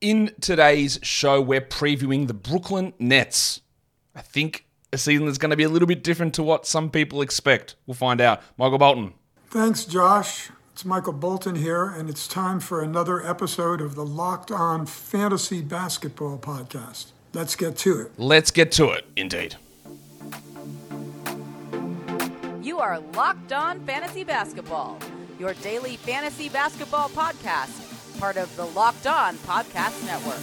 In today's show, we're previewing the Brooklyn Nets. I think a season that's going to be a little bit different to what some people expect. We'll find out. Michael Bolton. Thanks, Josh. It's Michael Bolton here, and it's time for another episode of the Locked On Fantasy Basketball Podcast. Let's get to it. Let's get to it, indeed. You are Locked On Fantasy Basketball, your daily fantasy basketball podcast part of the Locked On Podcast Network.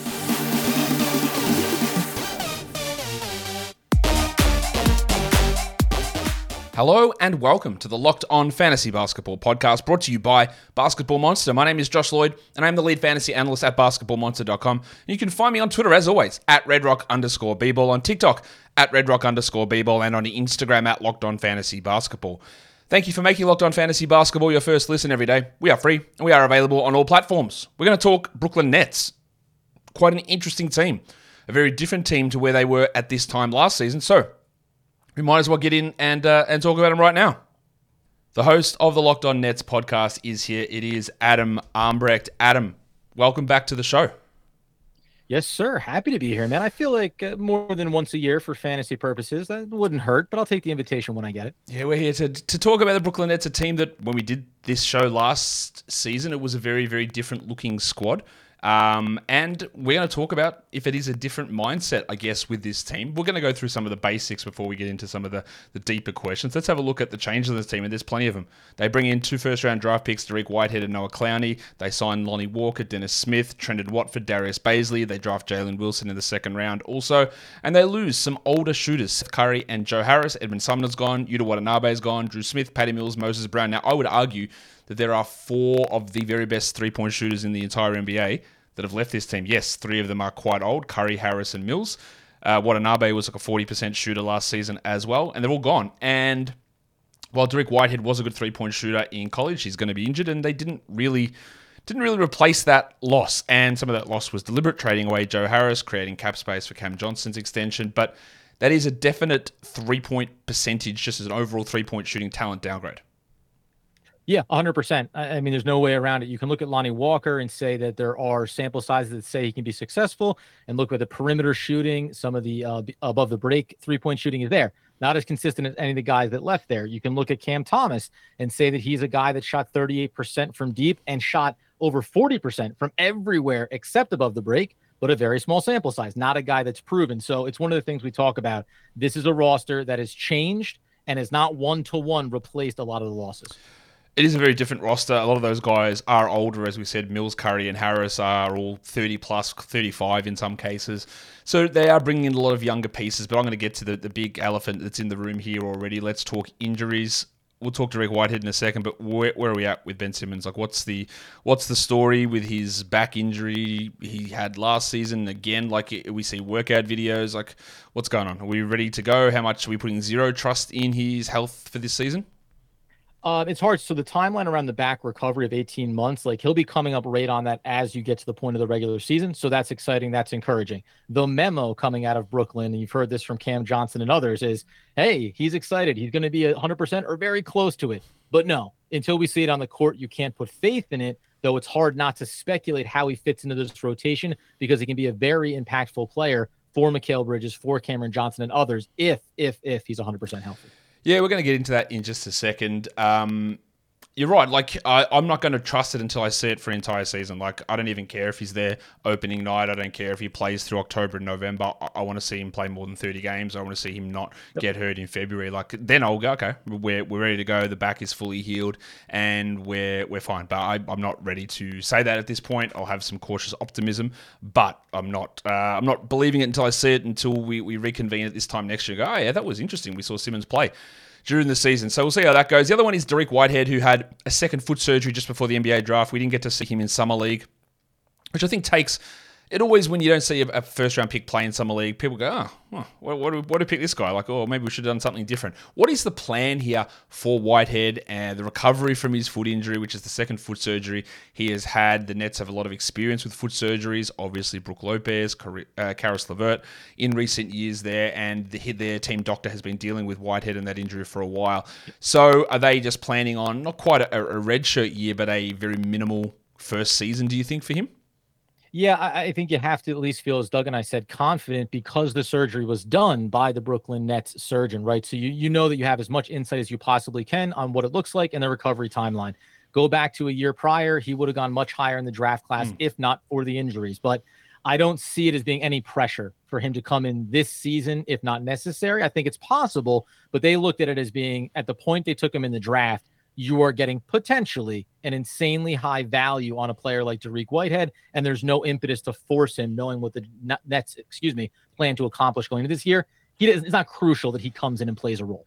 Hello and welcome to the Locked On Fantasy Basketball podcast brought to you by Basketball Monster. My name is Josh Lloyd and I'm the lead fantasy analyst at basketballmonster.com. You can find me on Twitter as always at redrock underscore on TikTok at redrock underscore and on Instagram at Locked On Fantasy Basketball. Thank you for making Locked On Fantasy Basketball your first listen every day. We are free and we are available on all platforms. We're going to talk Brooklyn Nets. Quite an interesting team. A very different team to where they were at this time last season. So, we might as well get in and, uh, and talk about them right now. The host of the Locked On Nets podcast is here. It is Adam Armbrecht. Adam, welcome back to the show. Yes, sir. Happy to be here, man. I feel like uh, more than once a year for fantasy purposes. That wouldn't hurt, but I'll take the invitation when I get it. Yeah, we're here to, to talk about the Brooklyn Nets, a team that when we did this show last season, it was a very, very different looking squad. Um, and we're going to talk about if it is a different mindset, I guess, with this team. We're going to go through some of the basics before we get into some of the, the deeper questions. Let's have a look at the changes of this team, and there's plenty of them. They bring in two first round draft picks, Dariq Whitehead and Noah Clowney. They sign Lonnie Walker, Dennis Smith, Trendon Watford, Darius Bazley. They draft Jalen Wilson in the second round also. And they lose some older shooters, Seth Curry and Joe Harris. Edmond Sumner's gone, Yuta Watanabe's gone, Drew Smith, Patty Mills, Moses Brown. Now, I would argue that there are four of the very best three point shooters in the entire NBA that have left this team. Yes, three of them are quite old Curry, Harris, and Mills. Uh, Watanabe was like a 40% shooter last season as well, and they're all gone. And while Dariq Whitehead was a good three point shooter in college, he's going to be injured, and they didn't really. Didn't really replace that loss, and some of that loss was deliberate trading away Joe Harris, creating cap space for Cam Johnson's extension. But that is a definite three point percentage, just as an overall three point shooting talent downgrade. Yeah, 100%. I mean, there's no way around it. You can look at Lonnie Walker and say that there are sample sizes that say he can be successful, and look at the perimeter shooting. Some of the uh, above the break three point shooting is there. Not as consistent as any of the guys that left there. You can look at Cam Thomas and say that he's a guy that shot 38% from deep and shot over 40% from everywhere except above the break, but a very small sample size, not a guy that's proven. So it's one of the things we talk about. This is a roster that has changed and has not one to one replaced a lot of the losses it is a very different roster. A lot of those guys are older, as we said. Mills, Curry, and Harris are all 30 plus, 35 in some cases. So they are bringing in a lot of younger pieces. But I'm going to get to the, the big elephant that's in the room here already. Let's talk injuries. We'll talk Dariq Whitehead in a second, but where, where, are we at with Ben Simmons? Like, what's the what's the story with his back injury he had last season? Again, like we see workout videos. Like, what's going on? Are we ready to go? How much are we putting zero trust in his health for this season? Uh, it's hard. So the timeline around the back recovery of 18 months, like he'll be coming up right on that as you get to the point of the regular season. So that's exciting. That's encouraging. The memo coming out of Brooklyn, and you've heard this from Cam Johnson and others, is hey, he's excited. He's going to be 100% or very close to it. But no, until we see it on the court, you can't put faith in it. Though it's hard not to speculate how he fits into this rotation because he can be a very impactful player for Mikal Bridges, for Cameron Johnson, and others if if if he's 100% healthy. Yeah, we're going to get into that in just a second. Um, you're right. Like I, am not going to trust it until I see it for an entire season. Like I don't even care if he's there opening night. I don't care if he plays through October and November. I, I want to see him play more than 30 games. I want to see him not yep. get hurt in February. Like then I'll go. Okay, we're, we're ready to go. The back is fully healed and we're we're fine. But I, am not ready to say that at this point. I'll have some cautious optimism, but I'm not uh, I'm not believing it until I see it. Until we, we reconvene at this time next year. Go, oh yeah, that was interesting. We saw Simmons play during the season. So we'll see how that goes. The other one is Dariq Whitehead, who had a second foot surgery just before the NBA draft. We didn't get to see him in Summer League, which I think takes it always when you don't see a, first round pick play in summer league, people go, "Oh, what, what, what do we pick this guy?" Like, "Oh, maybe we should have done something different." What is the plan here for Whitehead and the recovery from his foot injury, which is the second foot surgery he has had? The Nets have a lot of experience with foot surgeries. Obviously, Brook Lopez, uh, Caris LeVert in recent years there, and the, their team doctor has been dealing with Whitehead and that injury for a while. So, are they just planning on not quite a, a redshirt year, but a very minimal first season? Do you think for him? Yeah, I, I, think you have to at least feel, as Doug and I said, confident because the surgery was done by the Brooklyn Nets surgeon, right? So you you know that you have as much insight as you possibly can on what it looks like and the recovery timeline. Go back to a year prior, he would have gone much higher in the draft class mm. if not for the injuries. But I don't see it as being any pressure for him to come in this season if not necessary. I think it's possible, but they looked at it as being at the point they took him in the draft you are getting potentially an insanely high value on a player like Dariq Whitehead, and there's no impetus to force him, knowing what the Nets, excuse me, plan to accomplish going into this year. He it's not crucial that he comes in and plays a role.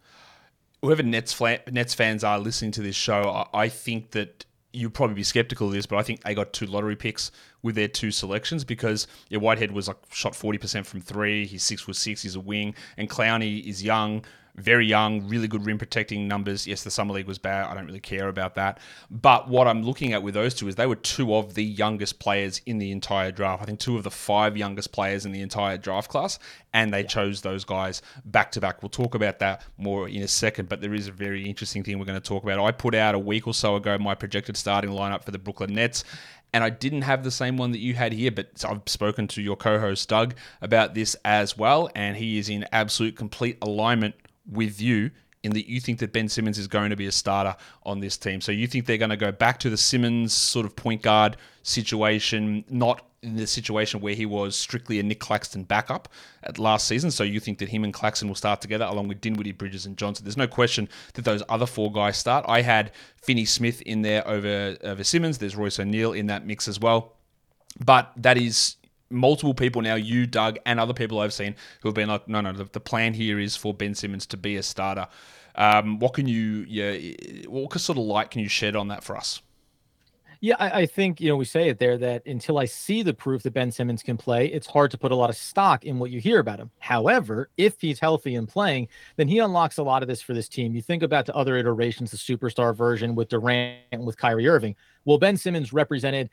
Whoever Nets Nets fans are listening to this show, I think that you'd probably be skeptical of this, but I think they got two lottery picks with their two selections because yeah, Whitehead was like shot 40% from three. He's six foot six. He's a wing, and Clowney is young very young, really good rim protecting numbers. Yes, the summer league was bad. I don't really care about that. But what I'm looking at with those two is they were two of the youngest players in the entire draft. I think two of the five youngest players in the entire draft class, and they yeah. chose those guys back to back. We'll talk about that more in a second. But there is a very interesting thing we're going to talk about. I put out a week or so ago my projected starting lineup for the Brooklyn Nets and I didn't have the same one that you had here, but I've spoken to your co host Doug about this as well, and he is in absolute complete alignment with you in that you think that Ben Simmons is going to be a starter on this team. So you think they're going to go back to the Simmons sort of point guard situation, not in the situation where he was strictly a Nick Claxton backup at last season. So you think that him and Claxton will start together along with Dinwiddie, Bridges, and Johnson. There's no question that those other four guys start. I had Finney Smith in there over over Simmons. There's Royce O'Neale in that mix as well. But that is multiple people now, you, Doug, and other people I've seen who have been like, no, no, the, the plan here is for Ben Simmons to be a starter. Um, what can you, yeah, what sort of light can you shed on that for us? Yeah, I, I, think you know we say it there that until I see the proof that Ben Simmons can play, it's hard to put a lot of stock in what you hear about him. However, if he's healthy and playing, then he unlocks a lot of this for this team. You think about the other iterations, the superstar version with Durant and with Kyrie Irving. Well, Ben Simmons represented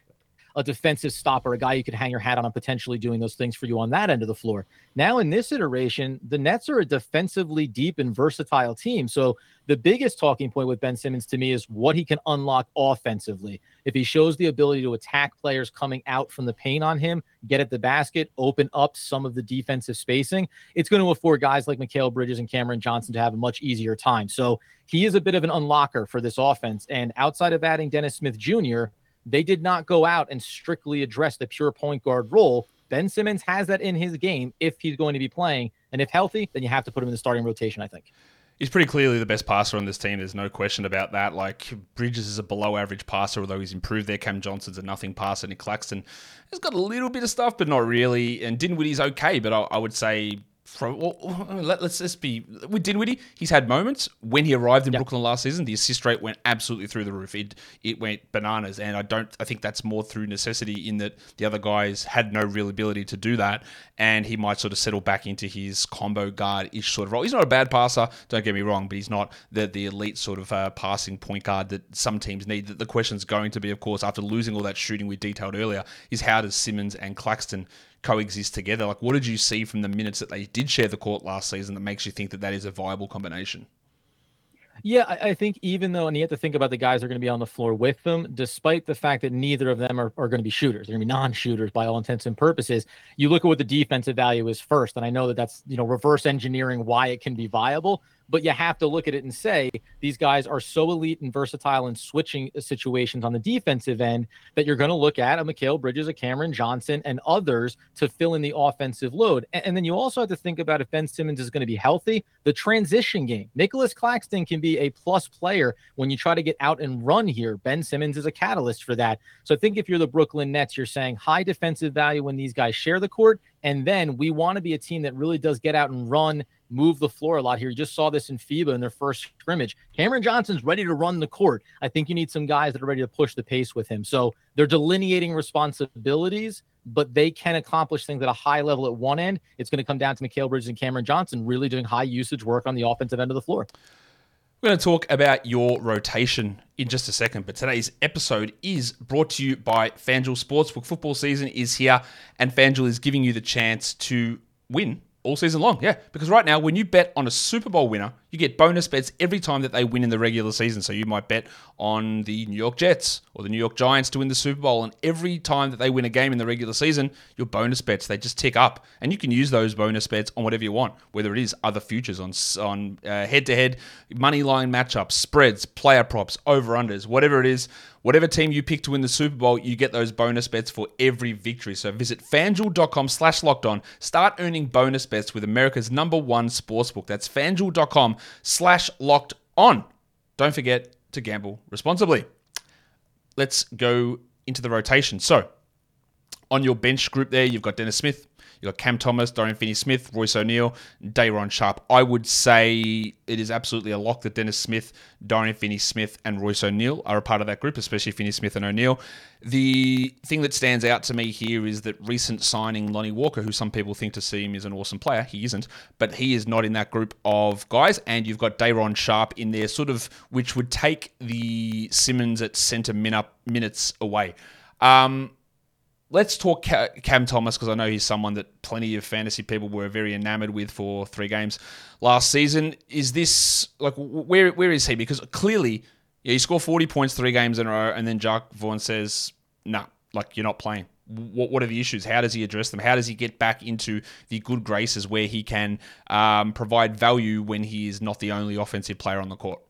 a defensive stopper, a guy you could hang your hat on, and potentially doing those things for you on that end of the floor. Now, in this iteration, the Nets are a defensively deep and versatile team. So, the biggest talking point with Ben Simmons to me is what he can unlock offensively. If he shows the ability to attack players coming out from the paint on him, get at the basket, open up some of the defensive spacing, it's going to afford guys like Mikal Bridges and Cameron Johnson to have a much easier time. So, he is a bit of an unlocker for this offense. And outside of adding Dennis Smith Jr., they did not go out and strictly address the pure point guard role. Ben Simmons has that in his game if he's going to be playing. And if healthy, then you have to put him in the starting rotation, I think. He's pretty clearly the best passer on this team. There's no question about that. Like Bridges is a below average passer, although he's improved there. Cam Johnson's a nothing passer. Nick Claxton has got a little bit of stuff, but not really. And Dinwiddie's okay, but I, I would say from well, let, us just be with Dinwiddie. He's had moments when he arrived in yep. Brooklyn last season. The assist rate went absolutely through the roof. It it went bananas, and I don't. I think that's more through necessity in that the other guys had no real ability to do that, and he might sort of settle back into his combo guard ish sort of role. He's not a bad passer. Don't get me wrong, but he's not the the elite sort of uh, passing point guard that some teams need. That the question's going to be, of course, after losing all that shooting we detailed earlier, is how does Simmons and Claxton coexist together. Like, what did you see from the minutes that they did share the court last season that makes you think that that is a viable combination? Yeah, I, I, think even though, and you have to think about the guys that are going to be on the floor with them, despite the fact that neither of them are, are going to be shooters, they're going to be non-shooters by all intents and purposes. You look at what the defensive value is first, and I know that that's you know reverse engineering why it can be viable but you have to look at it and say these guys are so elite and versatile in switching situations on the defensive end that you're going to look at a Mikal Bridges, a Cameron Johnson, and others to fill in the offensive load. And, and then you also have to think about if Ben Simmons is going to be healthy, the transition game. Nicolas Claxton can be a plus player when you try to get out and run here. Ben Simmons is a catalyst for that. So I think if you're the Brooklyn Nets, you're saying high defensive value when these guys share the court. And then we want to be a team that really does get out and run move the floor a lot here. You just saw this in FIBA in their first scrimmage. Cameron Johnson's ready to run the court. I think you need some guys that are ready to push the pace with him. So they're delineating responsibilities, but they can accomplish things at a high level at one end. It's going to come down to Mikal Bridges and Cameron Johnson really doing high usage work on the offensive end of the floor. We're going to talk about your rotation in just a second, but today's episode is brought to you by FanDuel Sportsbook. Football season is here, and FanDuel is giving you the chance to win all season long. Yeah, because right now, when you bet on a Super Bowl winner, you get bonus bets every time that they win in the regular season. So you might bet on the New York Jets or the New York Giants to win the Super Bowl. And every time that they win a game in the regular season, your bonus bets, they just tick up. And you can use those bonus bets on whatever you want, whether it is other futures on, on head to head, money line matchups, spreads, player props, over unders, whatever it is. Whatever team you pick to win the Super Bowl, you get those bonus bets for every victory. So visit fanduel.com slash locked on. Start earning bonus bets with America's number one sportsbook. That's fanduel.com slash locked on. Don't forget to gamble responsibly. Let's go into the rotation. So on your bench group there, you've got Dennis Smith, You've got Cam Thomas, Dorian Finney Smith, Royce O'Neale, Day'Ron Sharpe. I would say it is absolutely a lock that Dennis Smith, Dorian Finney Smith, and Royce O'Neale are a part of that group, especially Finney Smith and O'Neale. The thing that stands out to me here is that recent signing Lonnie Walker, who some people think to see him is an awesome player, he isn't, but he is not in that group of guys. And you've got Day'Ron Sharpe in there, sort of, which would take the Simmons at centre minutes away. Um, let's talk Cam Thomas because I know he's someone that plenty of fantasy people were very enamored with for three games last season. Is this like where where is he? Because clearly, yeah, he scored forty points three games in a row, and then Jacque Vaughn says, "Nah, like you're not playing." What, what are the issues? How does he address them? How does he get back into the good graces where he can um, provide value when he is not the only offensive player on the court?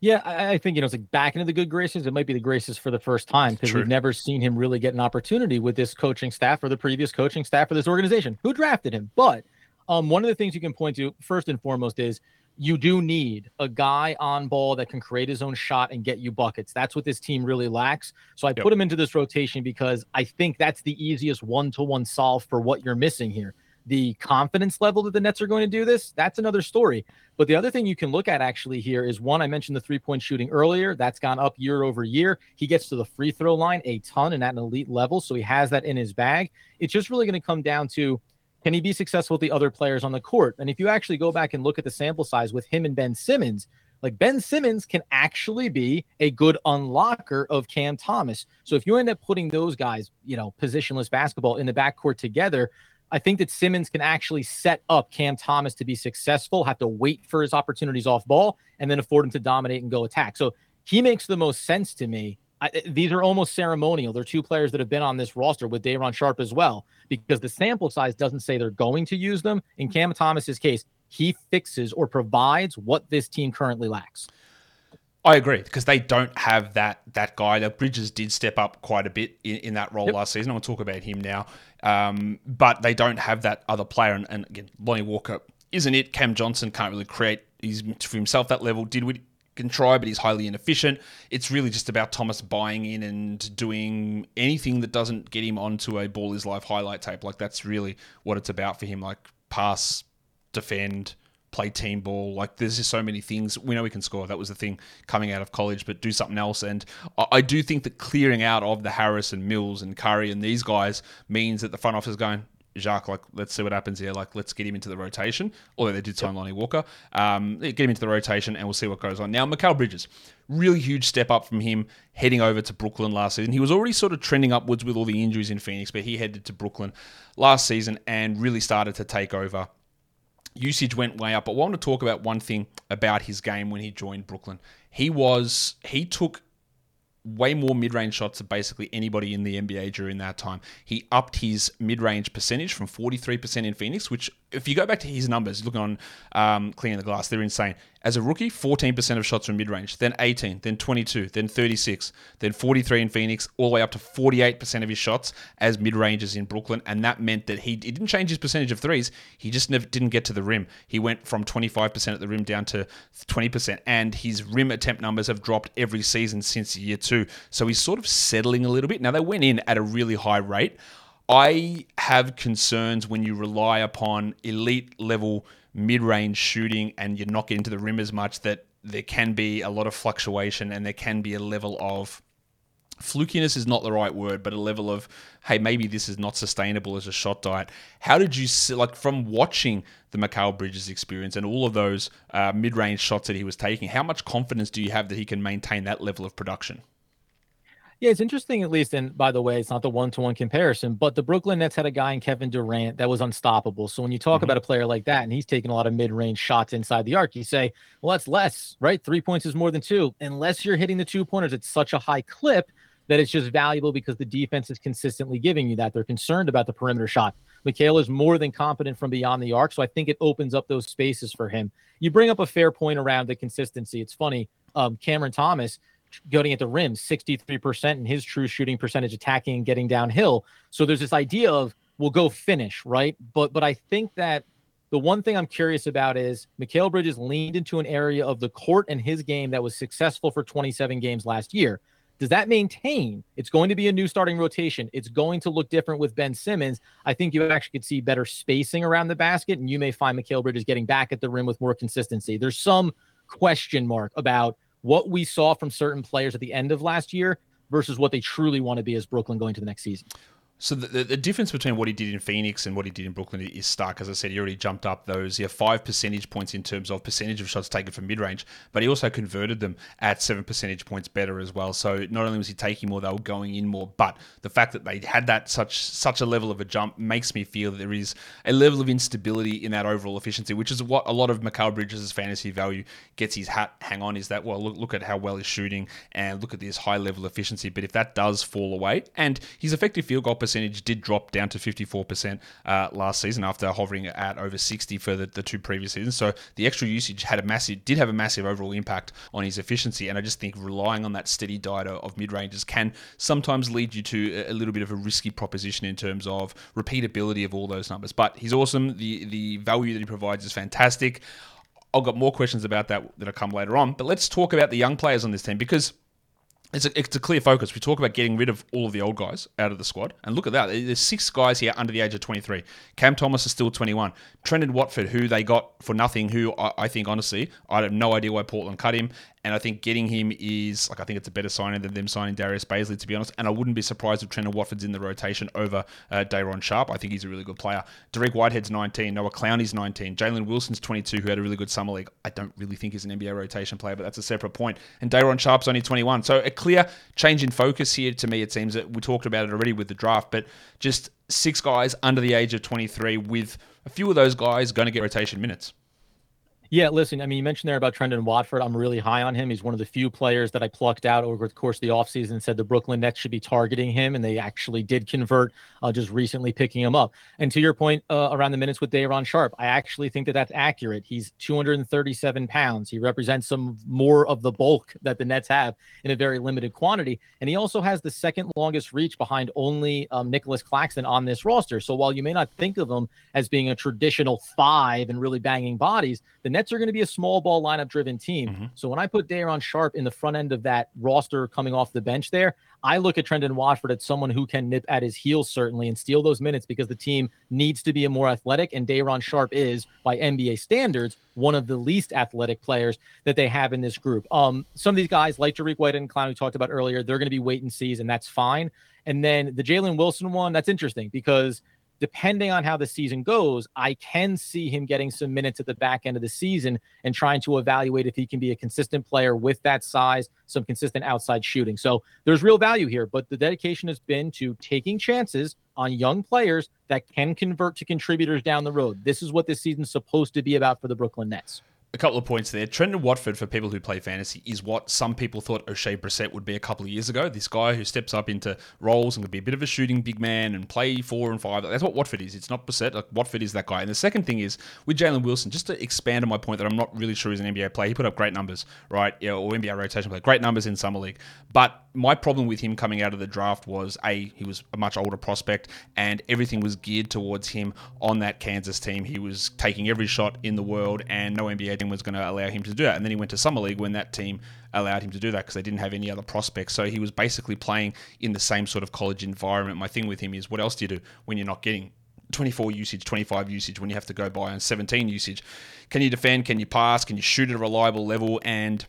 Yeah, I, I, think you know it's like back into the good graces. It might be the graces for the first time because we've never seen him really get an opportunity with this coaching staff or the previous coaching staff for this organization who drafted him. But um, one of the things you can point to first and foremost is you do need a guy on ball that can create his own shot and get you buckets. That's what this team really lacks. So I yep. put him into this rotation because I think that's the easiest one to one solve for what you're missing here the confidence level that the Nets are going to do this, that's another story. But the other thing you can look at actually here is one, I mentioned the three point shooting earlier. That's gone up year over year. He gets to the free throw line a ton and at an elite level. So he has that in his bag. It's just really going to come down to can he be successful with the other players on the court? And if you actually go back and look at the sample size with him and Ben Simmons, like Ben Simmons can actually be a good unlocker of Cam Thomas. So if you end up putting those guys, you know, positionless basketball in the backcourt together, I think that Simmons can actually set up Cam Thomas to be successful, have to wait for his opportunities off ball, and then afford him to dominate and go attack. So he makes the most sense to me. I, these are almost ceremonial. They're two players that have been on this roster with Day'Ron Sharpe as well, because the sample size doesn't say they're going to use them. In Cam Thomas's case, he fixes or provides what this team currently lacks. I agree because they don't have that that guy. The Bridges did step up quite a bit in, in that role yep. last season. I'll talk about him now, um, but they don't have that other player. And, and, again, Lonnie Walker isn't it. Cam Johnson can't really create. He's for himself that level. Did we? can try, but he's highly inefficient. It's really just about Thomas buying in and doing anything that doesn't get him onto a ball is life highlight tape. Like that's really what it's about for him. Like pass, defend play team ball. Like there's just so many things. We know we can score. That was the thing coming out of college, but do something else. And I do think that clearing out of the Harris and Mills and Curry and these guys means that the front office is going, Jacque, like, let's see what happens here. Like, let's get him into the rotation. Although they did sign yep. Lonnie Walker. Um, get him into the rotation and we'll see what goes on. Now, Mikal Bridges, really huge step up from him heading over to Brooklyn last season. He was already sort of trending upwards with all the injuries in Phoenix, but he headed to Brooklyn last season and really started to take over usage went way up. But I want to talk about one thing about his game when he joined Brooklyn. He was he took way more mid-range shots than basically anybody in the NBA during that time. He upped his mid-range percentage from 43% in Phoenix, which if you go back to his numbers, looking on um, cleaning the glass, they're insane. As a rookie, 14% of shots from mid-range, then 18, then 22, then 36, then 43 in Phoenix, all the way up to 48% of his shots as mid-ranges in Brooklyn, and that meant that he, he didn't change his percentage of threes. He just never didn't get to the rim. He went from 25% at the rim down to 20%, and his rim attempt numbers have dropped every season since year two. So he's sort of settling a little bit. Now they went in at a really high rate. I have concerns when you rely upon elite level mid range shooting and you're not getting to the rim as much that there can be a lot of fluctuation and there can be a level of flukiness is not the right word, but a level of hey, maybe this is not sustainable as a shot diet. How did you see, like from watching the Mikal Bridges experience and all of those uh, mid-range shots that he was taking? How much confidence do you have that he can maintain that level of production? Yeah, it's interesting, at least. And by the way, it's not the one to one comparison, but the Brooklyn Nets had a guy in Kevin Durant that was unstoppable. So when you talk mm-hmm. about a player like that and he's taking a lot of mid range shots inside the arc, you say, well, that's less, right? Three points is more than two. Unless you're hitting the two pointers at such a high clip that it's just valuable because the defense is consistently giving you that. They're concerned about the perimeter shot. Mikal is more than competent from beyond the arc. So I think it opens up those spaces for him. You bring up a fair point around the consistency. It's funny. Um, Cameron Thomas going at the rim 63% in his true shooting percentage attacking and getting downhill. So there's this idea of we'll go finish right? But but i think that the one thing i'm curious about is Mikal Bridges leaned into an area of the court and his game that was successful for 27 games last year. Does that maintain? It's going to be a new starting rotation. It's going to look different with ben simmons. I think you actually could see better spacing around the basket and you may find Mikal Bridges getting back at the rim with more consistency. There's some question mark about what we saw from certain players at the end of last year versus what they truly want to be as Brooklyn going to the next season. So the, the difference between what he did in Phoenix and what he did in Brooklyn is stark. As I said, he already jumped up those yeah five percentage points in terms of percentage of shots taken from mid range, but he also converted them at seven percentage points better as well. So not only was he taking more, they were going in more. But the fact that they had that such such a level of a jump makes me feel that there is a level of instability in that overall efficiency, which is what a lot of Mikal Bridges' fantasy value gets his hat hang on. Is that well look look at how well he's shooting and look at this high level efficiency. But if that does fall away, and his effective field goal percentage did drop down to 54% uh, last season after hovering at over 60 for the, the two previous seasons. So the extra usage had a massive, did have a massive overall impact on his efficiency. And I just think relying on that steady diet of mid ranges can sometimes lead you to a little bit of a risky proposition in terms of repeatability of all those numbers. But he's awesome. The the value that he provides is fantastic. I've got more questions about that that'll come later on. But let's talk about the young players on this team because it's a, it's a clear focus. We talk about getting rid of all of the old guys out of the squad. And look at that. There's six guys here under the age of 23. Cam Thomas is still 21. Trendon Watford, who they got for nothing, who I, I think, honestly, I have no idea why Portland cut him. And I think getting him is like I think it's a better signing than them signing Darius Bazley, to be honest. And I wouldn't be surprised if Trendon Watford's in the rotation over uh, Day'Ron Sharpe. I think he's a really good player. Dariq Whitehead's 19. Noah Clowney's 19. Jalen Wilson's 22, who had a really good summer league. I don't really think he's an NBA rotation player, but that's a separate point. And Day'Ron Sharpe's only 21. So a clear change in focus here to me. It seems that we talked about it already with the draft, but just six guys under the age of 23 with a few of those guys going to get rotation minutes. Yeah, listen, I mean, you mentioned there about Trendon Watford. I'm really high on him. He's one of the few players that I plucked out over the course of the offseason and said the Brooklyn Nets should be targeting him, and they actually did convert uh, just recently picking him up. And to your point uh, around the minutes with Day'Ron Sharpe, I actually think that that's accurate. He's 237 pounds. He represents some more of the bulk that the Nets have in a very limited quantity. And he also has the second longest reach behind only um, Nicolas Claxton on this roster. So while you may not think of him as being a traditional five and really banging bodies, the Nets are going to be a small ball lineup driven team. Mm-hmm. So when I put Day'Ron Sharpe in the front end of that roster coming off the bench there, I look at Trendon Watford as someone who can nip at his heels certainly and steal those minutes because the team needs to be a more athletic. And Day'Ron Sharpe is, by NBA standards, one of the least athletic players that they have in this group. Um, some of these guys, like Dariq White and Clown, we talked about earlier, they're going to be wait and sees, and that's fine. And then the Jalen Wilson one, that's interesting because – depending on how the season goes, I can see him getting some minutes at the back end of the season and trying to evaluate if he can be a consistent player with that size, some consistent outside shooting. So there's real value here, but the dedication has been to taking chances on young players that can convert to contributors down the road. This is what this season's supposed to be about for the Brooklyn Nets a couple of points there. Trendon Watford, for people who play fantasy, is what some people thought Oshae Brissett would be a couple of years ago. This guy who steps up into roles and could be a bit of a shooting big man and play four and five. That's what Watford is. It's not Brissett. Like Watford is that guy. And the second thing is with Jalen Wilson, just to expand on my point that I'm not really sure he's an NBA player. He put up great numbers, right? Yeah, or NBA rotation player, great numbers in summer league. But my problem with him coming out of the draft was a he was a much older prospect and everything was geared towards him on that Kansas team. He was taking every shot in the world, and no NBA was going to allow him to do that. And then he went to summer league when that team allowed him to do that because they didn't have any other prospects. So he was basically playing in the same sort of college environment. My thing with him is, what else do you do when you're not getting 24 usage, 25 usage when you have to go by on 17 usage? Can you defend? Can you pass? Can you shoot at a reliable level? And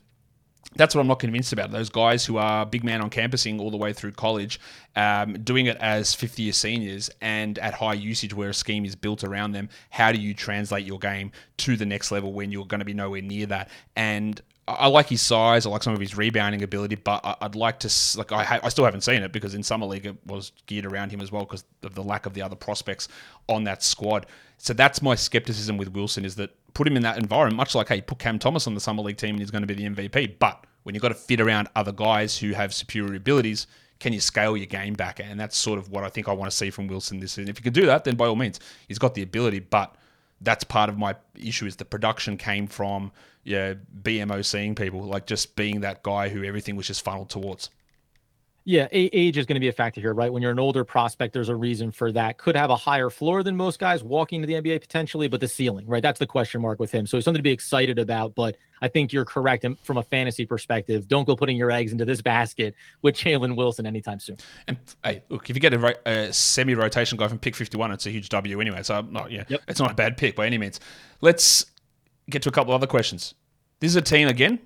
that's what I'm not convinced about. Those guys who are big man on campusing all the way through college, um, doing it as 50 year seniors and at high usage where a scheme is built around them. How do you translate your game to the next level when you're going to be nowhere near that? And I like his size. I like some of his rebounding ability, but I, would like to like I, ha- I still haven't seen it because in summer league it was geared around him as well because of the lack of the other prospects on that squad. So that's my skepticism with Wilson is that put him in that environment, much like hey, put Cam Thomas on the summer league team and he's going to be the MVP. But when you've got to fit around other guys who have superior abilities, can you scale your game back? And that's sort of what I think I want to see from Wilson this season. If you can do that, then by all means, he's got the ability. But that's part of my issue is the production came from yeah BMO seeing people like just being that guy who everything was just funneled towards. Yeah, age is going to be a factor here, right? When you're an older prospect, there's a reason for that. Could have a higher floor than most guys walking to the NBA potentially, but the ceiling, right? That's the question mark with him. So it's something to be excited about. But I think you're correct from a fantasy perspective. Don't go putting your eggs into this basket with Jalen Wilson anytime soon. And hey, look, if you get a, a semi-rotation guy from pick 51, it's a huge W anyway. So not yeah, yep. it's not a bad pick by any means. Let's get to a couple other questions. This is a team again,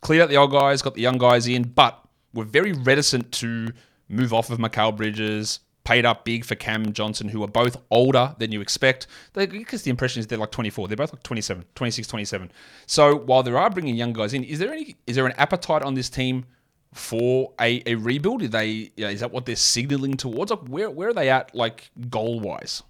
cleared out the old guys, got the young guys in, but were very reticent to move off of Mikal Bridges, paid up big for Cam Johnson, who are both older than you expect. Because the impression is they're like 24. They're both like 27, 26, 27. So while there are bringing young guys in, is there any is there an appetite on this team for a, a rebuild? Are they is that what they're signaling towards? Like where where are they at like goal wise?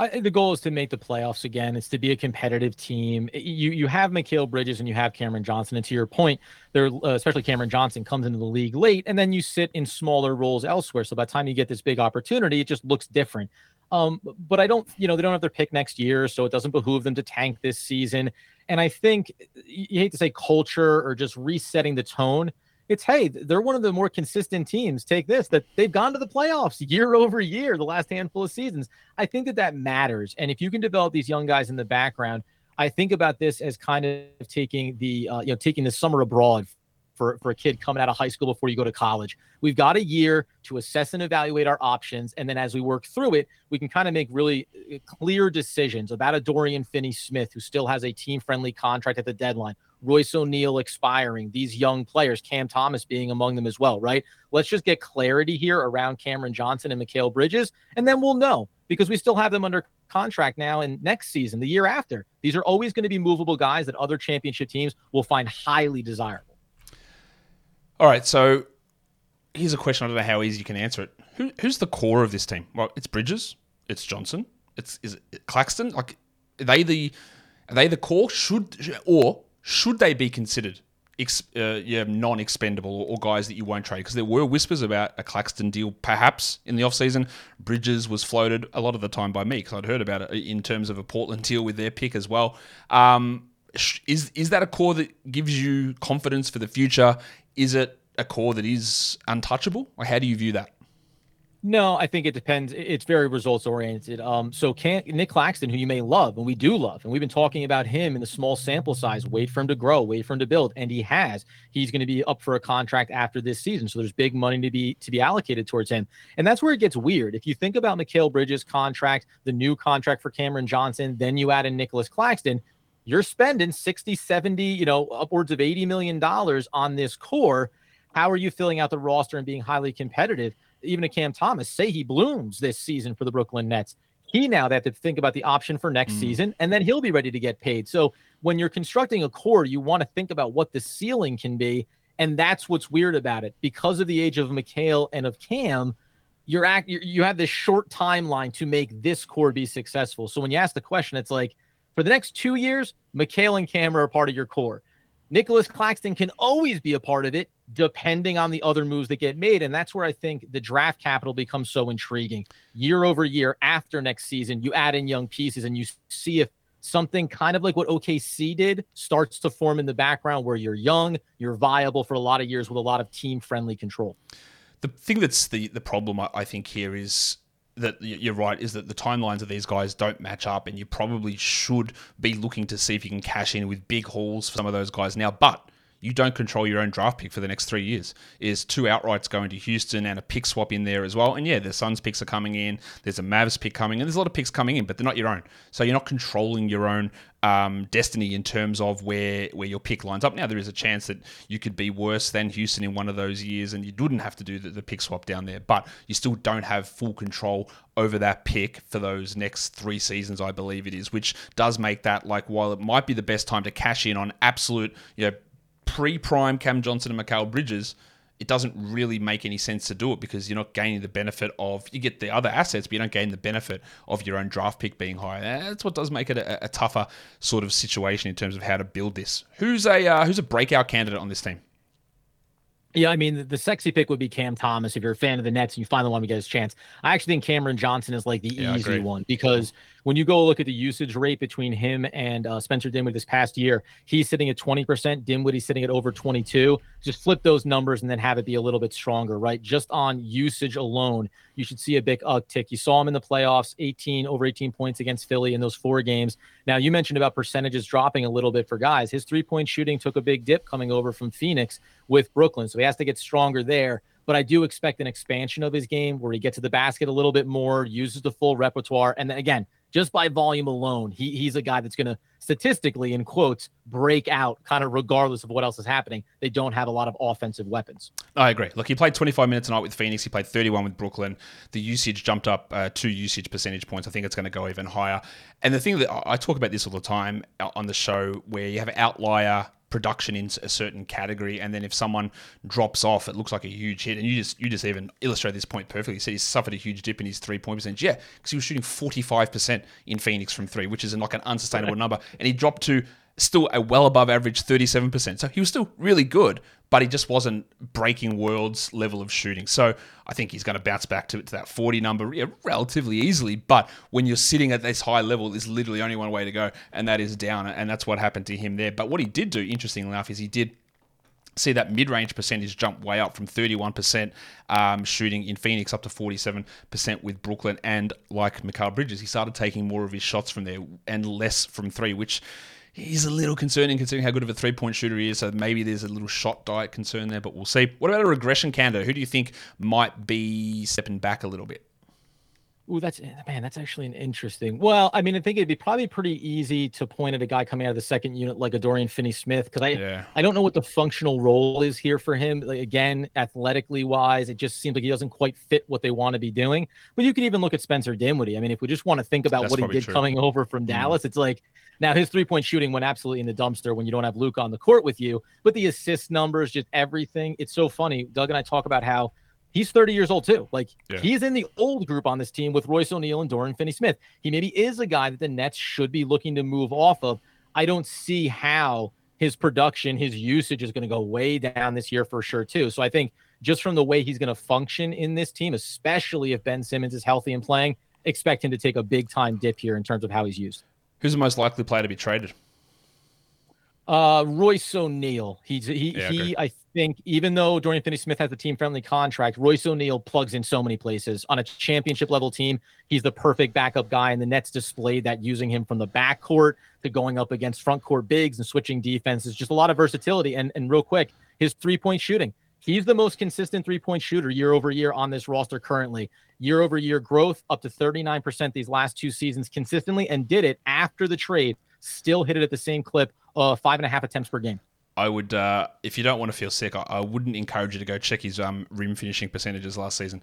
I, the goal is to make the playoffs again. It's to be a competitive team. You you have Mikal Bridges and you have Cameron Johnson. And to your point, there uh, especially Cameron Johnson comes into the league late, and then you sit in smaller roles elsewhere. So by the time you get this big opportunity, it just looks different. Um, but I don't, you know, they don't have their pick next year, so it doesn't behoove them to tank this season. And I think you hate to say culture or just resetting the tone it's hey, they're one of the more consistent teams. Take this that they've gone to the playoffs year over year the last handful of seasons. I think that that matters, and if you can develop these young guys in the background, I think about this as kind of taking the uh, you know taking the summer abroad for, for a kid coming out of high school before you go to college. We've got a year to assess and evaluate our options. And then as we work through it, we can kind of make really uh, clear decisions about a Dorian Finney Smith, who still has a team friendly contract at the deadline, Royce O'Neale expiring, these young players, Cam Thomas being among them as well, right? Let's just get clarity here around Cameron Johnson and Mikal Bridges, and then we'll know because we still have them under contract now and next season, the year after. These are always going to be movable guys that other championship teams will find highly desirable. All right, so here's a question. I don't know how easy you can answer it. Who, who's the core of this team? Well, it's Bridges, it's Johnson, it's is it Claxton. Like, are they the are they the core? Should or should they be considered ex, uh, yeah, non-expendable or guys that you won't trade? Because there were whispers about a Claxton deal perhaps in the offseason. Bridges was floated a lot of the time by me because I'd heard about it in terms of a Portland deal with their pick as well. Um, is is that a core that gives you confidence for the future? Is it a core that is untouchable? Or how do you view that? No, I think it depends. It's very results oriented. Um, so can Nick Claxton, who you may love, and we do love, and we've been talking about him in the small sample size. Wait for him to grow, wait for him to build, and he has. He's going to be up for a contract after this season, so there's big money to be to be allocated towards him, and that's where it gets weird. If you think about Mikal Bridges' contract, the new contract for Cameron Johnson, then you add in Nicolas Claxton, you're spending 60, 70, you know, upwards of 80 million dollars on this core. How are you filling out the roster and being highly competitive? Even a Cam Thomas, say he blooms this season for the Brooklyn Nets. He now they have to think about the option for next mm. season, and then he'll be ready to get paid. So when you're constructing a core, you want to think about what the ceiling can be, and that's what's weird about it. Because of the age of Mikal and of Cam, you're act you you have this short timeline to make this core be successful. So when you ask the question, it's like for the next two years, Mikal and Cam are a part of your core. Nicolas Claxton can always be a part of it, depending on the other moves that get made. And that's where I think the draft capital becomes so intriguing. Year over year after next season, you add in young pieces and you see if something kind of like what OKC did starts to form in the background where you're young, you're viable for a lot of years with a lot of team friendly control. The thing that's the, the problem, I think, here is that you're right is that the timelines of these guys don't match up, and you probably should be looking to see if you can cash in with big hauls for some of those guys now. But you don't control your own draft pick for the next three years. Is two outrights going to Houston and a pick swap in there as well. And yeah, the Suns picks are coming in. There's a Mavs pick coming in. There's a lot of picks coming in, but they're not your own. So you're not controlling your own um, destiny in terms of where where your pick lines up. Now there is a chance that you could be worse than Houston in one of those years, and you wouldn't have to do the, the pick swap down there. But you still don't have full control over that pick for those next three seasons, I believe it is, which does make that like while it might be the best time to cash in on absolute you know pre-prime Cam Johnson and Mikal Bridges, it doesn't really make any sense to do it because you're not gaining the benefit of you get the other assets, but you don't gain the benefit of your own draft pick being higher. That's what does make it a, a tougher sort of situation in terms of how to build this. Who's a uh, who's a breakout candidate on this team? Yeah, I mean, the sexy pick would be Cam Thomas if you're a fan of the Nets and you finally want to get his chance. I actually think Cameron Johnson is like the yeah, easy one because when you go look at the usage rate between him and uh, Spencer Dinwiddie this past year, he's sitting at 20%. Dinwiddie's sitting at over 22. Just flip those numbers and then have it be a little bit stronger, right? Just on usage alone, you should see a big uptick. You saw him in the playoffs, 18 over 18 points against Philly in those four games. Now you mentioned about percentages dropping a little bit for guys. His three point shooting took a big dip coming over from Phoenix with Brooklyn, so he has to get stronger there but I do expect an expansion of his game where he gets to the basket a little bit more, uses the full repertoire, and then again, just by volume alone, he, he's a guy that's going to statistically, in quotes, break out kind of regardless of what else is happening. They don't have a lot of offensive weapons. I agree. Look, he played 25 minutes tonight with Phoenix. He played 31 with Brooklyn. The usage jumped up uh, two usage percentage points. I think it's going to go even higher. And the thing that I talk about this all the time on the show, where you have an outlier production in a certain category, and then if someone drops off, it looks like a huge hit. And you just you just even illustrate this point perfectly. You see, he suffered a huge dip in his three point percentage. Yeah, because he was shooting forty five percent in Phoenix from three, which is like an unsustainable number, and he dropped to still a well above average 37%. So he was still really good, but he just wasn't breaking world's level of shooting. So I think he's going to bounce back to, to that 40 number relatively easily. But when you're sitting at this high level, there's literally only one way to go, and that is down. And that's what happened to him there. But what he did do, interestingly enough, is he did see that mid-range percentage jump way up from 31% um, shooting in Phoenix up to 47% with Brooklyn. And like Mikal Bridges, he started taking more of his shots from there and less from three, which is a little concerning considering how good of a three point shooter he is. So maybe there's a little shot diet concern there, but we'll see. What about a regression candidate? Who do you think might be stepping back a little bit? Oh, that's man, that's actually an interesting. Well, I mean, I think it'd be probably pretty easy to point at a guy coming out of the second unit like a Dorian Finney-Smith because I yeah. I don't know what the functional role is here for him. Like, again, athletically wise, it just seems like he doesn't quite fit what they want to be doing. But you could even look at Spencer Dinwiddie. I mean, if we just want to think about that's what he did true. coming over from mm-hmm. Dallas, mm. it's like now his three point shooting went absolutely in the dumpster when you don't have Luka on the court with you. But the assist numbers, just everything, it's so funny. Doug and I talk about how he's 30 years old too. Like yeah. he's in the old group on this team with Royce O'Neale and Dorian Finney Smith. He maybe is a guy that the Nets should be looking to move off of. I don't see how his production, his usage is going to go way down this year for sure too. So I think just from the way he's going to function in this team, especially if Ben Simmons is healthy and playing, expect him to take a big time dip here in terms of how he's used. Who's the most likely player to be traded? Uh, Royce O'Neale. He's he yeah, he. I think even though Dorian Finney-Smith has a team-friendly contract, Royce O'Neale plugs in so many places on a championship level team. He's the perfect backup guy, and the Nets displayed that using him from the backcourt to going up against front court bigs and switching defenses. Just a lot of versatility. And and real quick, his three-point shooting. He's the most consistent three-point shooter year over year on this roster currently. Year over year growth up to 39% these last two seasons consistently, and did it after the trade. Still hit it at the same clip, uh, five and a half attempts per game. I would, uh, if you don't want to feel sick, I, I, wouldn't encourage you to go check his um, rim finishing percentages last season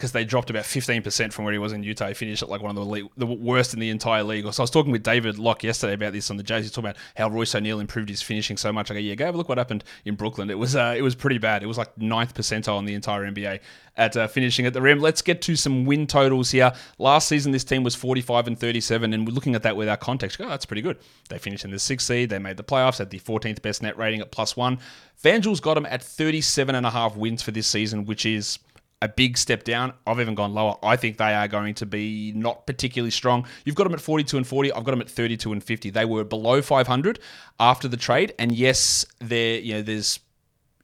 because they dropped about 15% from where he was in Utah. He finished at like one of the, the worst in the entire league. So I was talking with David Locke yesterday about this on the Jays. He's talking about how Royce O'Neale improved his finishing so much. I go, yeah, go have a look what happened in Brooklyn. It was uh, it was pretty bad. It was like ninth percentile in the entire NBA at uh, finishing at the rim. Let's get to some win totals here. Last season, this team was 45 and 37, and we're looking at that with our context. Oh, that's pretty good. They finished in the sixth seed. They made the playoffs, had the 14th best net rating at plus one. FanDuel's got them at 37 and a half wins for this season, which is a big step down. I've even gone lower. I think they are going to be not particularly strong. You've got them at 42 and 40. I've got them at 32 and 50. They were below 500 after the trade, and yes, there you know there's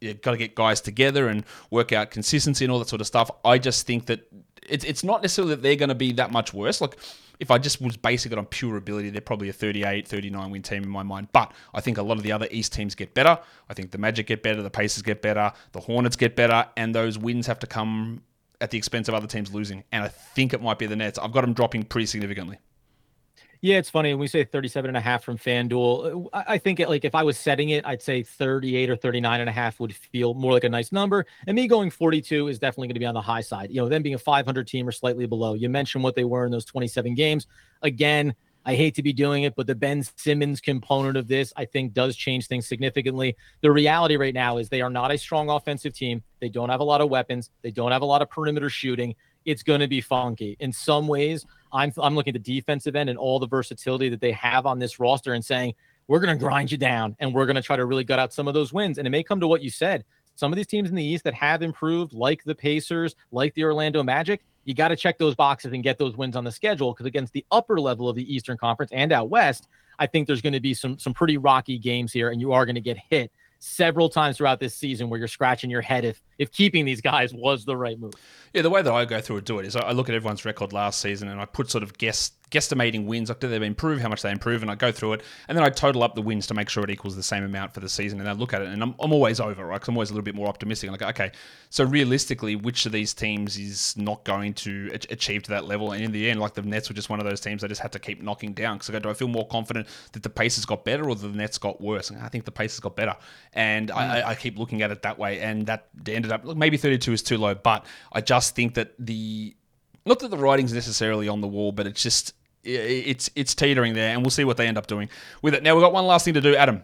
you've got to get guys together and work out consistency and all that sort of stuff. I just think that it's it's not necessarily that they're going to be that much worse. Like if I just was basing it on pure ability, they're probably a 38, 39 win team in my mind. But I think a lot of the other East teams get better. I think the Magic get better, the Pacers get better, the Hornets get better, and those wins have to come at the expense of other teams losing. And I think it might be the Nets. I've got them dropping pretty significantly. Yeah, it's funny. When we say 37 and a half from FanDuel, uh, I think it, like if I was setting it, I'd say 38 or 39 and a half would feel more like a nice number. And me going 42 is definitely going to be on the high side. You know, them being a 500 team or slightly below. You mentioned what they were in those 27 games. Again, I hate to be doing it, but the Ben Simmons component of this, I think, does change things significantly. The reality right now is they are not a strong offensive team. They don't have a lot of weapons. They don't have a lot of perimeter shooting. It's going to be funky. In some ways, I'm I'm looking at the defensive end and all the versatility that they have on this roster and saying we're going to grind you down and we're going to try to really gut out some of those wins. And it may come to what you said. Some of these teams in the East that have improved, like the Pacers, like the Orlando Magic, you got to check those boxes and get those wins on the schedule because against the upper level of the Eastern Conference and out west, I think there's going to be some some pretty rocky games here, and you are going to get hit several times throughout this season where you're scratching your head if if keeping these guys was the right move. Yeah, the way that I go through and do it is I look at everyone's record last season and I put sort of guess guesstimating wins. Like, do they improve? How much they improve? And I go through it, and then I total up the wins to make sure it equals the same amount for the season. And I look at it, and I'm, I'm always over, right? Because I'm always a little bit more optimistic. I'm like, okay, so realistically, which of these teams is not going to achieve to that level? And in the end, like the Nets were just one of those teams I just had to keep knocking down. Because I go, do I feel more confident that the Pacers got better or the Nets got worse? And I think the Pacers got better, and mm. I, I keep looking at it that way. And that ended up maybe 32 is too low, but I just think that the not that the writing's necessarily on the wall, but it's just it's it's teetering there, and we'll see what they end up doing with it. Now we've got one last thing to do, Adam.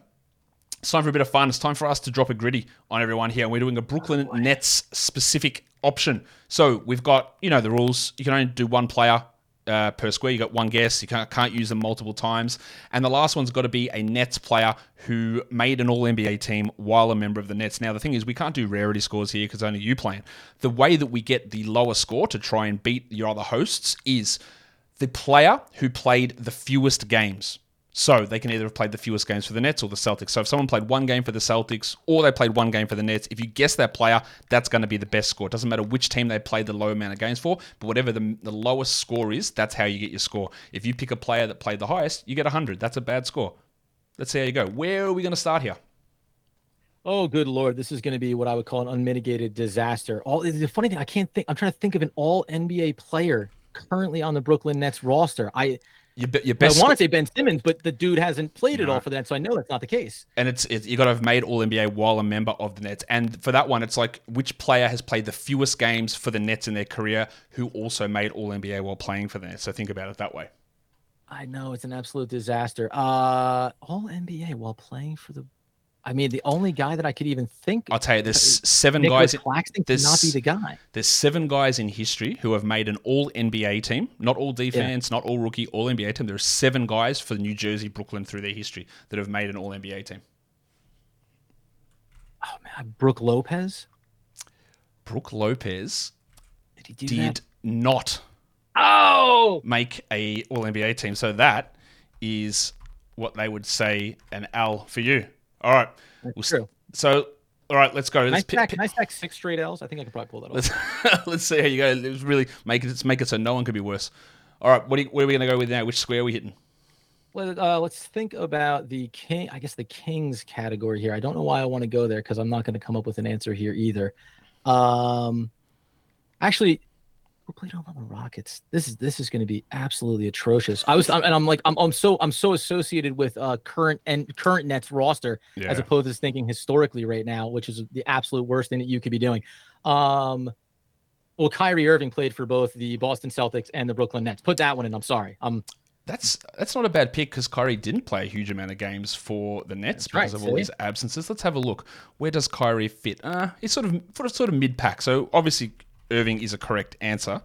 It's time for a bit of fun. It's time for us to drop a gritty on everyone here. We're doing a Brooklyn oh, Nets specific option. So we've got you know the rules. You can only do one player uh, per square. You got one guess. You can't, can't use them multiple times. And the last one's got to be a Nets player who made an All NBA team while a member of the Nets. Now the thing is, we can't do rarity scores here because only you playing. The way that we get the lower score to try and beat your other hosts is the player who played the fewest games. So they can either have played the fewest games for the Nets or the Celtics. So if someone played one game for the Celtics or they played one game for the Nets, if you guess that player, that's going to be the best score. It doesn't matter which team they played the low amount of games for, but whatever the, the lowest score is, that's how you get your score. If you pick a player that played the highest, you get 100. That's a bad score. Let's see how you go. Where are we going to start here? Oh, good lord! This is going to be what I would call an unmitigated disaster. All the funny thing, I can't think. I'm trying to think of an All NBA player currently on the Brooklyn Nets roster. I you, you best I want to say Ben Simmons, but the dude hasn't played no. at all for that, so I know that's not the case. And it's, it's you got to have made All NBA while a member of the Nets. And for that one, it's like which player has played the fewest games for the Nets in their career, who also made All NBA while playing for the Nets. So think about it that way. I know it's an absolute disaster. Uh, All NBA while playing for the I mean, the only guy that I could even think. I'll tell you, there's uh, seven Nicolas guys. Claxton could not be the guy. There's seven guys in history who have made an All NBA team, not all defense, yeah. not all rookie, All NBA team. There are seven guys for New Jersey, Brooklyn through their history that have made an All NBA team. Oh man, Brook Lopez. Brook Lopez did, did not. Oh, make a All NBA team. So that is what they would say an L for you. All right. We'll, true. So, all right, let's go. Nice stack six straight L's. I think I could probably pull that off. Let's, let's see how you go. Let's really make it. Let's make it so no one could be worse. All right, what, you, what are we going to go with now? Which square are we hitting? Let, uh, let's think about the king. I guess the kings category here. I don't know why I want to go there because I'm not going to come up with an answer here either. Um, actually, who played the Rockets? This is this is going to be absolutely atrocious. I was and I'm like I'm, I'm so I'm so associated with uh current and current Nets roster yeah. as opposed to thinking historically right now, which is the absolute worst thing that you could be doing. Um, well, Kyrie Irving played for both the Boston Celtics and the Brooklyn Nets. Put that one in. I'm sorry. Um, that's that's not a bad pick because Kyrie didn't play a huge amount of games for the Nets because right, of all his absences. Let's have a look. Where does Kyrie fit? Uh, he's sort of for a sort of mid pack. So obviously Irving is a correct answer,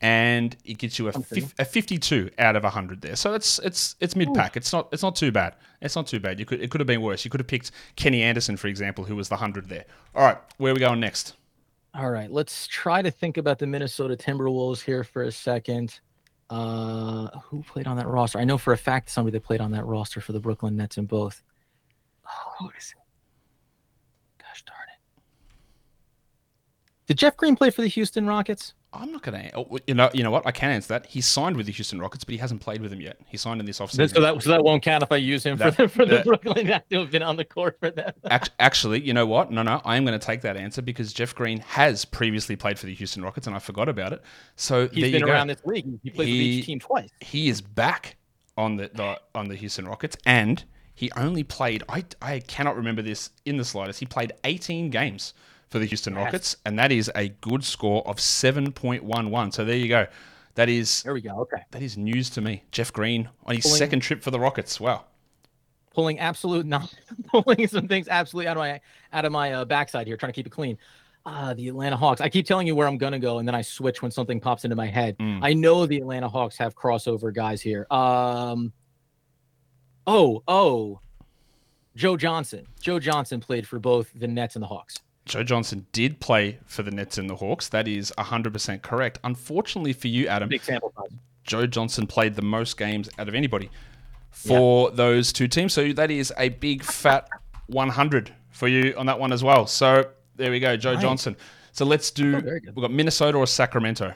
and it gets you a, fif- a 52 out of 100 there. So it's it's it's mid pack. It's not it's not too bad. It's not too bad. You could it could have been worse. You could have picked Kenny Anderson for example, who was the 100 there. All right, where are we going next? All right, let's try to think about the Minnesota Timberwolves here for a second. Uh, who played on that roster? I know for a fact somebody that played on that roster for the Brooklyn Nets in both. Oh, who is it? Did Jeff Green play for the Houston Rockets? I'm not going to. Oh, you know, you know what? I can answer that. He signed with the Houston Rockets, but he hasn't played with them yet. He signed in this offseason. So that so that won't count if I use him that, for the, for the Brooklyn Nets who have been on the court for them. actually, you know what? No, no, I am going to take that answer because Jeff Green has previously played for the Houston Rockets, and I forgot about it. So he's been around this league. He played he, for each team twice. He is back on the, the on the Houston Rockets, and he only played. I I cannot remember this in the slightest. He played 18 games for the Houston Rockets, and that is a good score of 7.11. So there you go. That is There we go. Okay. that is news to me. Jeff Green on his Pulling- second trip for the Rockets. Wow. Pulling absolute not pulling some things absolutely out of my out of my uh, backside here, trying to keep it clean. Uh, the Atlanta Hawks. I keep telling you where I'm gonna go, and then I switch when something pops into my head. Mm. I know the Atlanta Hawks have crossover guys here. Um. Oh, oh. Joe Johnson. Joe Johnson played for both the Nets and the Hawks. Joe Johnson did play for the Nets and the Hawks. That is 100% correct. Unfortunately for you, Adam, Big sample size. Joe Johnson played the most games out of anybody for those two teams. So that is a big fat 100 for you on that one as well. So there we go, Joe Nice. Johnson. So let's do. Oh. We've got Minnesota or Sacramento.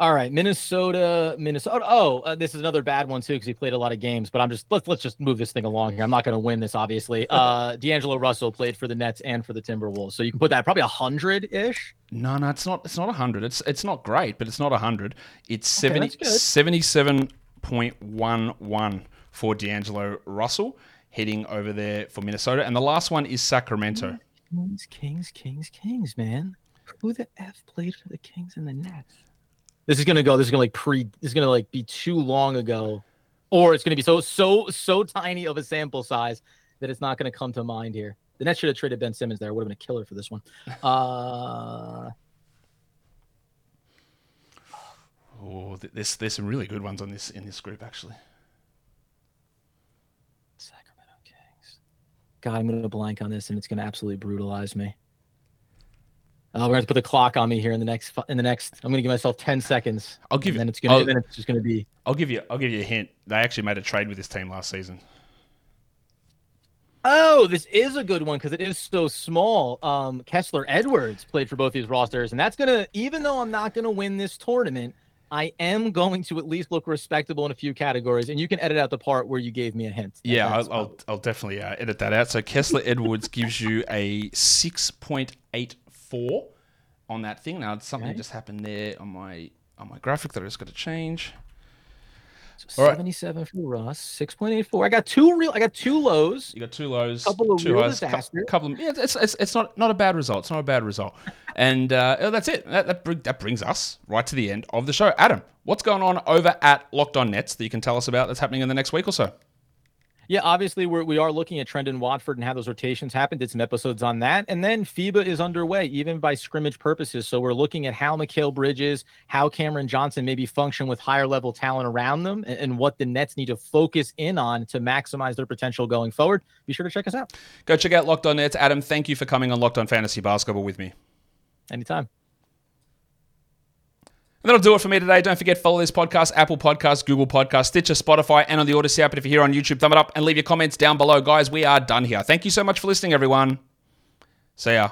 All right, Minnesota, Minnesota. Oh, uh, this is another bad one too because he played a lot of games. But I'm just let's let's just move this thing along here. I'm not going to win this, obviously. Uh, D'Angelo Russell played for the Nets and for the Timberwolves, so you can put that probably a hundred ish. No, no, it's not. It's not hundred. It's it's not great, but it's not hundred. It's Okay, 70, 77.11 for D'Angelo Russell heading over there for Minnesota, and the last one is Sacramento. Kings, Kings, Kings, Kings, man. Who the f played for the Kings and the Nets? This is gonna go. This is gonna like pre. This is gonna like be too long ago, or it's gonna be so so so tiny of a sample size that it's not gonna come to mind here. The Nets should have traded Ben Simmons there. Would have been a killer for this one. Uh, Oh, th- there's there's some really good ones on this in this group actually. Sacramento Kings. God, I'm gonna blank on this, and it's gonna absolutely brutalize me. Uh, we're gonna put the clock on me here in the next. In the next, I'm gonna give myself 10 seconds. I'll give and you. then it's gonna. I'll, then it's just gonna be. I'll give you. I'll give you a hint. They actually made a trade with this team last season. Oh, this is a good one because it is so small. Um, Kessler Edwards played for both these rosters, and that's gonna. Even though I'm not gonna win this tournament, I am going to at least look respectable in a few categories. And you can edit out the part where you gave me a hint. Yeah, I'll, I'll, I'll definitely uh, edit that out. So Kessler Edwards gives you a 6.84 on that thing. Now, something Okay. just happened there on my on my graphic that I just got to change. So All right. 77 for Russ, 6.84. I got two real. I got two lows. You got two lows, Couple of two real highs, cou- disasters. couple of yeah. It's, it's it's not not a bad result. It's not a bad result, and uh, oh, that's it. That that, bring, that brings us right to the end of the show. Adam, what's going on over at Locked On Nets that you can tell us about that's happening in the next week or so? Yeah, obviously we're, we are looking at Trendon Watford and how those rotations happen. Did some episodes on that, and then FIBA is underway, even by scrimmage purposes. So we're looking at how Mikal Bridges, how Cameron Johnson maybe function with higher level talent around them, and, and what the Nets need to focus in on to maximize their potential going forward. Be sure to check us out Go check out Locked On Nets. Adam, thank you for coming on Locked On Fantasy Basketball with me. anytime. And that'll do it for me today. Don't forget, follow this podcast, Apple Podcasts, Google Podcasts, Stitcher, Spotify, and on the Odyssey app. And if you're here on YouTube, thumb it up and leave your comments down below. Guys, we are done here. Thank you so much for listening, everyone. See ya.